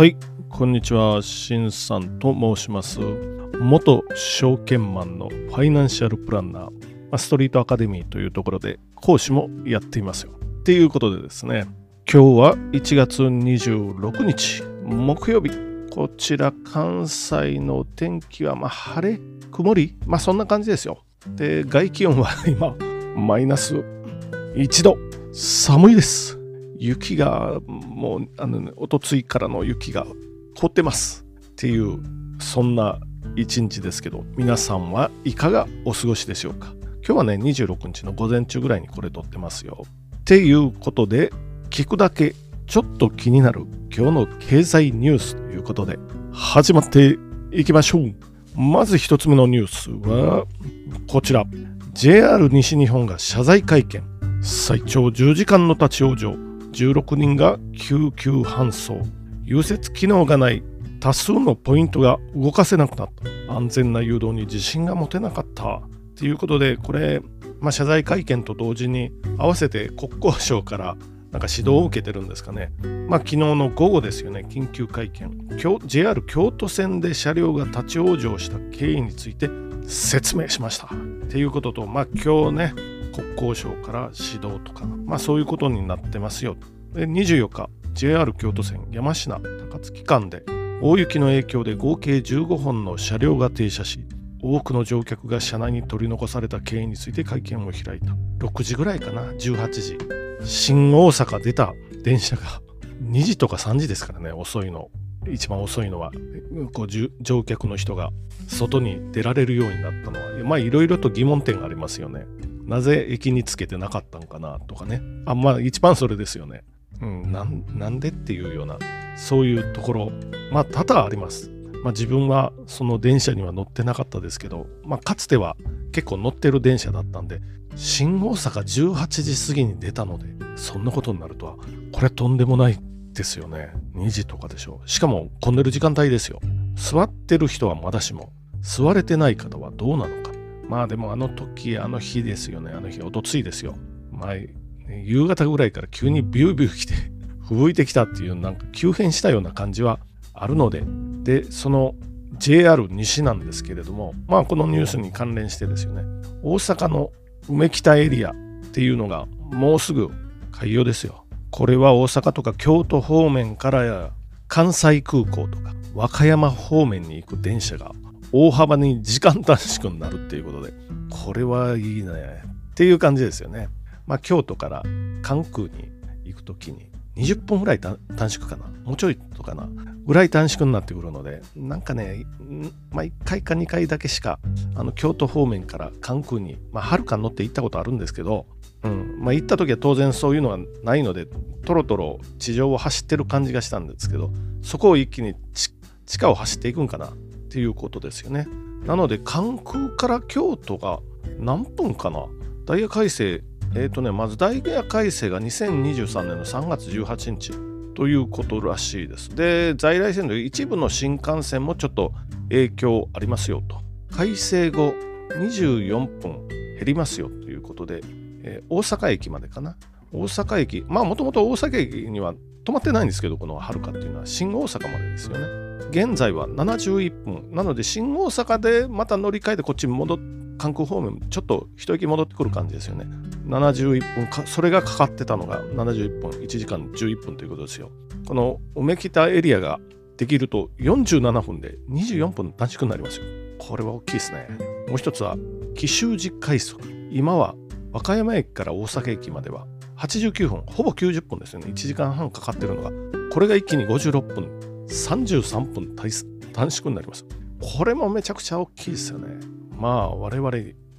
はい、こんにちは、しんさんと申します。元証券マンのファイナンシャルプランナー、ストリートアカデミーというところで講師もやっていますよ。っていうことでですね、今日は1月26日、木曜日。こちら関西の天気はまあ晴れ、曇り、まあそんな感じですよ。で、外気温は今、マイナス1度。寒いです。雪がもう、あのね、おとついからの雪が凍ってます。っていう、そんな一日ですけど、皆さんはいかがお過ごしでしょうか？今日はね、26日の午前中ぐらいにこれ撮ってますよ。っていうことで、聞くだけちょっと気になる今日の経済ニュースということで、始まっていきましょう。まず一つ目のニュースは、こちら。JR 西日本が謝罪会見。最長10時間の立ち往生。16人が救急搬送。融雪機能がない。多数のポイントが動かせなくなった。安全な誘導に自信が持てなかった。ということで、これ、まあ、謝罪会見と同時に合わせて国交省からなんか指導を受けてるんですかね。まあ、昨日の午後ですよね、緊急会見。JR 京都線で車両が立ち往生した経緯について説明しました。っていうことと、まあ、今日ね、国交省から指導とか、まあ、そういうことになってますよ。で24日、JR 京都線山科高槻間で大雪の影響で合計15本の車両が停車し、多くの乗客が車内に取り残された経緯について会見を開いた。6時ぐらいかな、18時。新大阪出た電車が2時とか3時ですからね、遅いの。一番遅いのは、こう乗客の人が外に出られるようになったのは、まあいろいろと疑問点がありますよね。なぜ駅につけてなかったんかなとかね。あ、まあ一番それですよね。うん、なんなんでっていうような、そういうところ、まあ多々あります。まあ自分はその電車には乗ってなかったですけど、まあかつては結構乗ってる電車だったんで、新大阪18時過ぎに出たので、そんなことになるとは、これとんでもないですよね。2時とかでしょう。しかも混んでる時間帯ですよ。座ってる人はまだしも、座れてない方はどうなのか。まあでもあの時、あの日ですよね。あの日、おとついですよ。前、夕方ぐらいから急にビュービュー来て、吹雪いてきたっていう、なんか急変したような感じはあるので、で、その JR 西なんですけれども、まあこのニュースに関連してですよね。大阪の梅北エリアっていうのがもうすぐ開業ですよ。これは大阪とか京都方面から関西空港とか和歌山方面に行く電車が大幅に時間短縮になるっていうことでこれはいいね。っていう感じですよね。まあ京都から関空に行くときに20分ぐらい短縮かな。もうちょいとかな。ぐらい短縮になってくるのでなんかねまあ1回か2回だけしかあの京都方面から関空にまあはるかに乗って行ったことあるんですけどうん。まあ、行った時は当然そういうのはないのでトロトロ地上を走ってる感じがしたんですけどそこを一気に地下を走っていくんかな。っていうことですよね。なので関空から京都が何分かな？ダイヤ改正えっ、とねまずダイヤ改正が2023年の3月18日ということらしいです。で在来線の一部の新幹線もちょっと影響ありますよと。改正後24分減りますよということでえー大阪駅までかな？大阪駅、まあもともと大阪駅には止まってないんですけど、このはるかっていうのは。新大阪までですよね。現在は71分。なので新大阪でまた乗り換えてこっちに戻っ関空方面、ちょっと一息戻ってくる感じですよね。71分か、それがかかってたのが71分、1時間11分ということですよ。この梅北エリアができると47分で24分短縮になりますよ。これは大きいですね。もう一つは、奇襲時快速。今は和歌山駅から大阪駅までは89分、ほぼ90分ですよね。1時間半かかってるのが。これが一気に56分、33分短縮になります。これもめちゃくちゃ大きいですよね。まあ、我々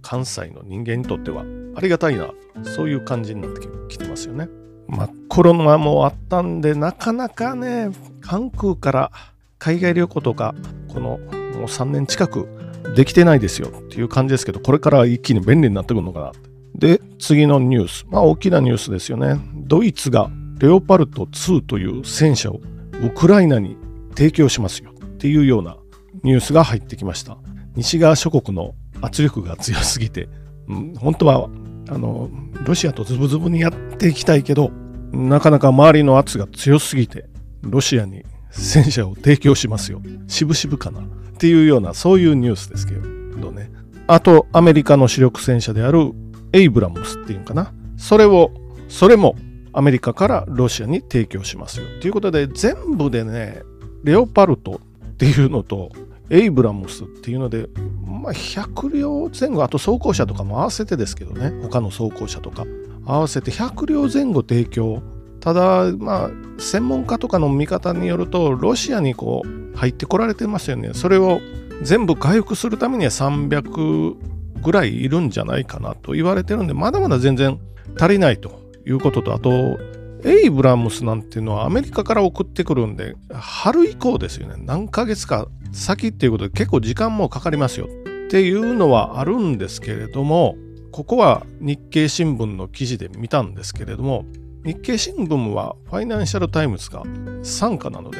関西の人間にとってはありがたいな、そういう感じになってきてますよね。まあ、コロナもあったんで、なかなかね、関空から海外旅行とか、このもう3年近くできてないですよっていう感じですけど、これから一気に便利になってくるのかな。で、次のニュース。まあ、大きなニュースですよね。ドイツがレオパルト2という戦車をウクライナに提供しますよっていうようなニュースが入ってきました。西側諸国の圧力が強すぎて、うん、本当はあのロシアとズブズブにやっていきたいけど、なかなか周りの圧が強すぎて、ロシアに戦車を提供しますよ。渋々かなっていうような、そういうニュースですけどね。あと、アメリカの主力戦車であるエイブラムスっていうかな。それを、それもアメリカからロシアに提供しますよ。ということで、全部でね、レオパルトっていうのと、エイブラムスっていうので、まあ、100両前後、あと装甲車とかも合わせてですけどね、他の装甲車とか合わせて100両前後提供。ただ、まあ、専門家とかの見方によると、ロシアにこう入ってこられてますよね。それを全部回復するためには300ぐらいいるんじゃないかなと言われてるんで、まだまだ全然足りないということと、あと、エイブラムスなんていうのはアメリカから送ってくるんで、春以降ですよね。何ヶ月か先っていうことで結構時間もかかりますよっていうのはあるんですけれども、ここは日経新聞の記事で見たんですけれども、日経新聞はファイナンシャルタイムズが傘下なので、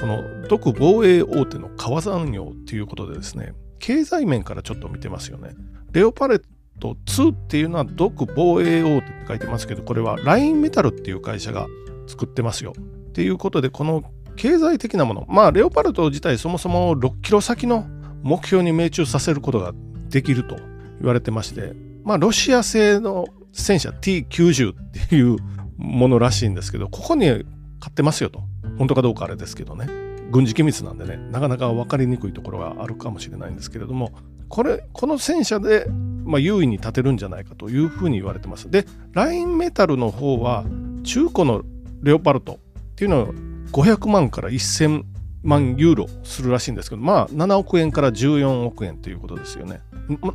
この独防衛大手の皮算用っていうことでですね、経済面からちょっと見てますよね。レオパレット2っていうのは独防衛大手って書いてますけど、これはラインメタルっていう会社が作ってますよ。っていうことで、この経済的なもの、まあ、レオパルト自体そもそも6キロ先の目標に命中させることができると言われてまして、まあ、ロシア製の戦車 T90 っていうものらしいんですけど、ここに買ってますよと。本当かどうかあれですけどね。軍事機密なんでね、なかなか分かりにくいところがあるかもしれないんですけれども、これ、この戦車で、まあ、優位に立てるんじゃないかというふうに言われてます。で、ラインメタルの方は、中古のレオパルトっていうのを500万から1000万ユーロするらしいんですけど、まあ7億円から14億円ということですよね。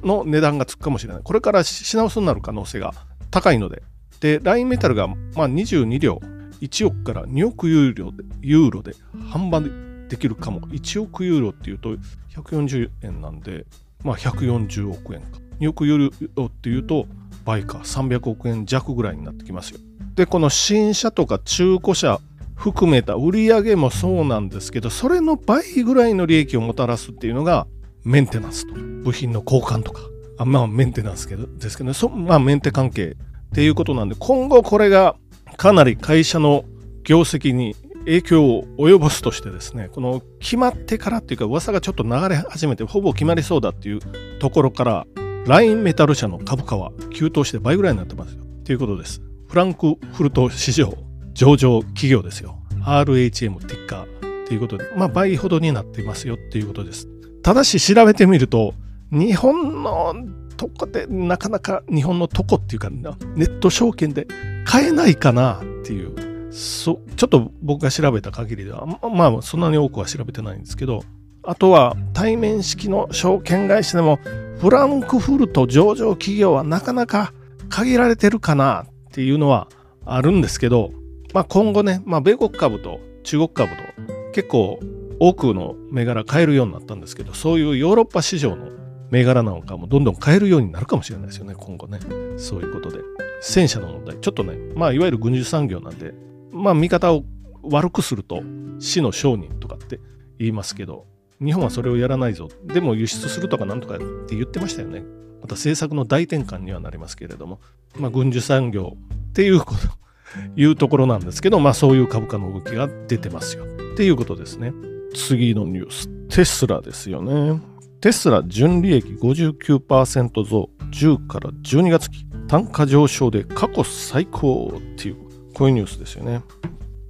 の値段がつくかもしれない。これから品薄になる可能性が高いので。で、ラインメタルがまあ22両、1億から2億ユーロでユーロで販売できるかも。1億ユーロっていうと140円なんで、まあ140億円か。2億ユーロっていうと倍か。300億円弱ぐらいになってきますよ。で、この新車とか中古車含めた売り上げもそうなんですけど、それの倍ぐらいの利益をもたらすっていうのがメンテナンスと。部品の交換とか。あまあメンテナンスけどですけどね、そまあメンテ関係っていうことなんで、今後これがかなり会社の業績に影響を及ぼすとしてですね、この決まってからっていうか噂がちょっと流れ始めてほぼ決まりそうだっていうところから、ラインメタル社の株価は急騰して倍ぐらいになってますよ。っていうことです。フランクフルト市場上場企業ですよ。RHM ティッカーということで、まあ倍ほどになっていますよっていうことです。ただし調べてみると、日本のとこでなかなか日本のとこっていうか、ネット証券で買えないかなっていう、そちょっと僕が調べた限りでは、まあそんなに多くは調べてないんですけど、あとは対面式の証券会社でもフランクフルト上場企業はなかなか限られてるかなっていうのはあるんですけど、まあ、今後ね、まあ、米国株と中国株と結構多くの銘柄買えるようになったんですけど、そういうヨーロッパ市場の銘柄なんかもどんどん買えるようになるかもしれないですよね、今後ね。そういうことで。戦車の問題、ちょっとね、まあ、いわゆる軍需産業なんで、まあ、見方を悪くすると死の商人とかって言いますけど、日本はそれをやらないぞ。でも輸出するとかなんとかって言ってましたよね。また政策の大転換にはなりますけれども、まあ、軍需産業っていうこというところなんですけど、まあそういう株価の動きが出てますよ。っていうことですね。次のニュース。テスラですよね。テスラ純利益59%増、10から12月期、単価上昇で過去最高っていう、こういうニュースですよね。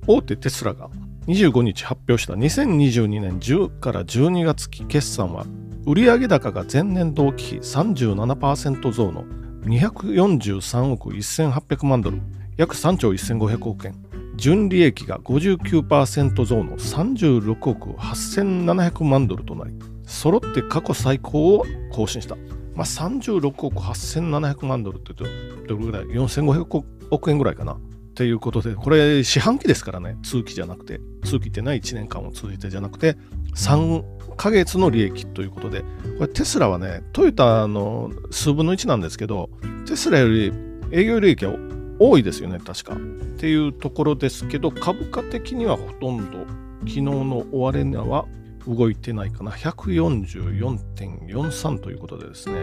大手テスラが25日発表した2022年10から12月期決算は、売上高が前年同期比37%増の243億1800万ドル、約3兆1500億円純利益が59%増の36億8700万ドルとなり揃って過去最高を更新した、まあ、36億8700万ドルってどれぐらい？4500億円ぐらいかな。っていうことでこれ四半期ですからね通期じゃなくて通期ってない1年間を通じてじゃなくて3ヶ月の利益ということでこれテスラはねトヨタの数分の1なんですけどテスラより営業利益は多いですよね、確か。っていうところですけど、株価的にはほとんど昨日の終値は動いてないかな。144.43ということでですね、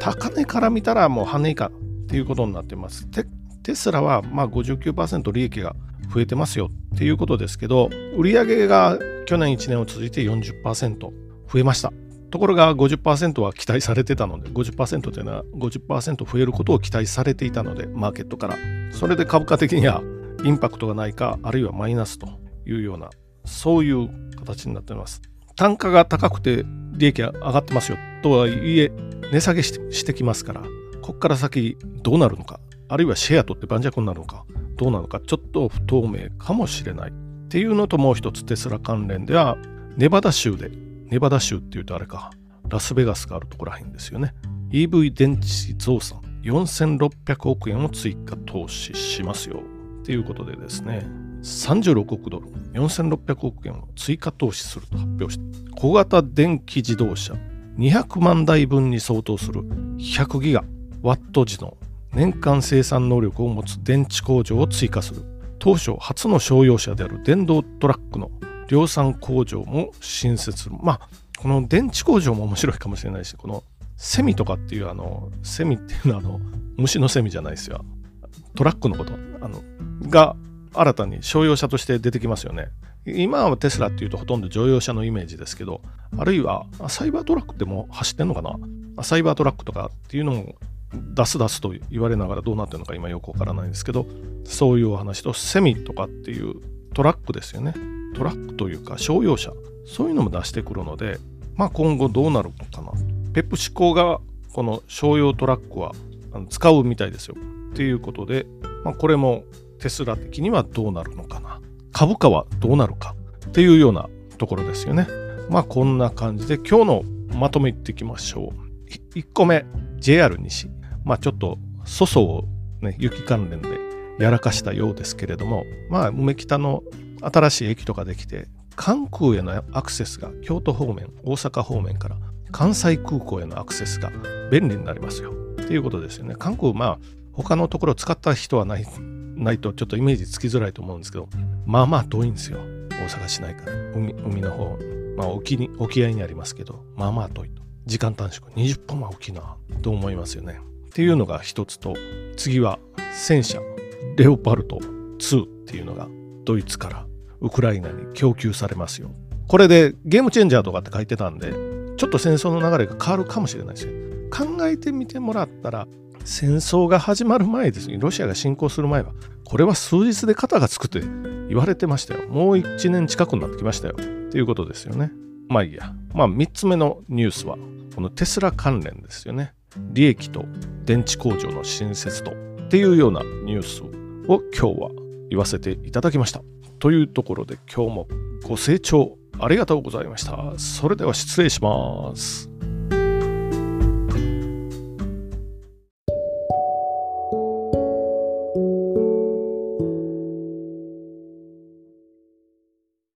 高値から見たらもう跳ね以下っていうことになってます。テテスラはまあ59%利益が増えてますよっていうことですけど、売上が去年1年を続いて40%増えました。ところが50%は期待されてたので、50%というのは50%増えることを期待されていたので、マーケットから。それで株価的にはインパクトがないか、あるいはマイナスというような、そういう形になっています。単価が高くて利益が上がってますよとはいえ、値下げしてきますから、ここから先どうなるのか、あるいはシェア取って盤石になのか、どうなのか、ちょっと不透明かもしれない。っていうのともう一つテスラ関連では、ネバダ州で、ネバダ州っていうとあれか、ラスベガスがあるところらへんですよね。EV 電池増産4600億円を追加投資しますよ。っていうことでですね、36億ドル、4600億円を追加投資すると発表して、小型電気自動車200万台分に相当する100ギガワット時の年間生産能力を持つ電池工場を追加する。当初初の商用車である電動トラックの量産工場も新設する。まあ、この電池工場も面白いかもしれないし、このセミとかっていうあの、セミっていうのはあの、虫のセミじゃないですよ。トラックのこと、あの、が新たに商用車として出てきますよね。今はテスラっていうとほとんど乗用車のイメージですけど、あるいはサイバートラックっても走ってんのかな？サイバートラックとかっていうのも出す出すと言われながらどうなってるのか今よくわからないんですけど、そういうお話とセミとかっていうトラックですよね。トラックというか商用車、そういうのも出してくるので、まあ今後どうなるのかな。ペプシコがこの商用トラックは使うみたいですよ。っていうことで、まあ、これもテスラ的にはどうなるのかな。株価はどうなるかっていうようなところですよね。まあこんな感じで今日のまとめいっていきましょう。1個目、JR 西。まあちょっと粗相をね、雪関連でやらかしたようですけれども、まあ梅北の新しい駅とかできて、関空へのアクセスが京都方面、大阪方面から関西空港へのアクセスが便利になりますよ。っていうことですよね。関空、まあ他のところ使った人はないないとちょっとイメージつきづらいと思うんですけど、まあまあ遠いんですよ。大阪市内から海海の方、まあ沖に沖合にありますけど、まあまあ遠いと。時間短縮、20分は大きいなと思いますよね。っていうのが一つと、次は戦車レオパルト2っていうのがドイツからウクライナに供給されますよ。これでゲームチェンジャーとかって書いてたんで、ちょっと戦争の流れが変わるかもしれないですよ。考えてみてもらったら、戦争が始まる前ですね、ロシアが侵攻する前は、これは数日で肩がつくって言われてましたよ。もう1年近くになってきましたよ。っていうことですよね。まあいいや。まあ3つ目のニュースは、このテスラ関連ですよね。利益と電池工場の新設とっていうようなニュースを今日は言わせていただきました。というところで今日もご清聴ありがとうございました。それでは失礼します。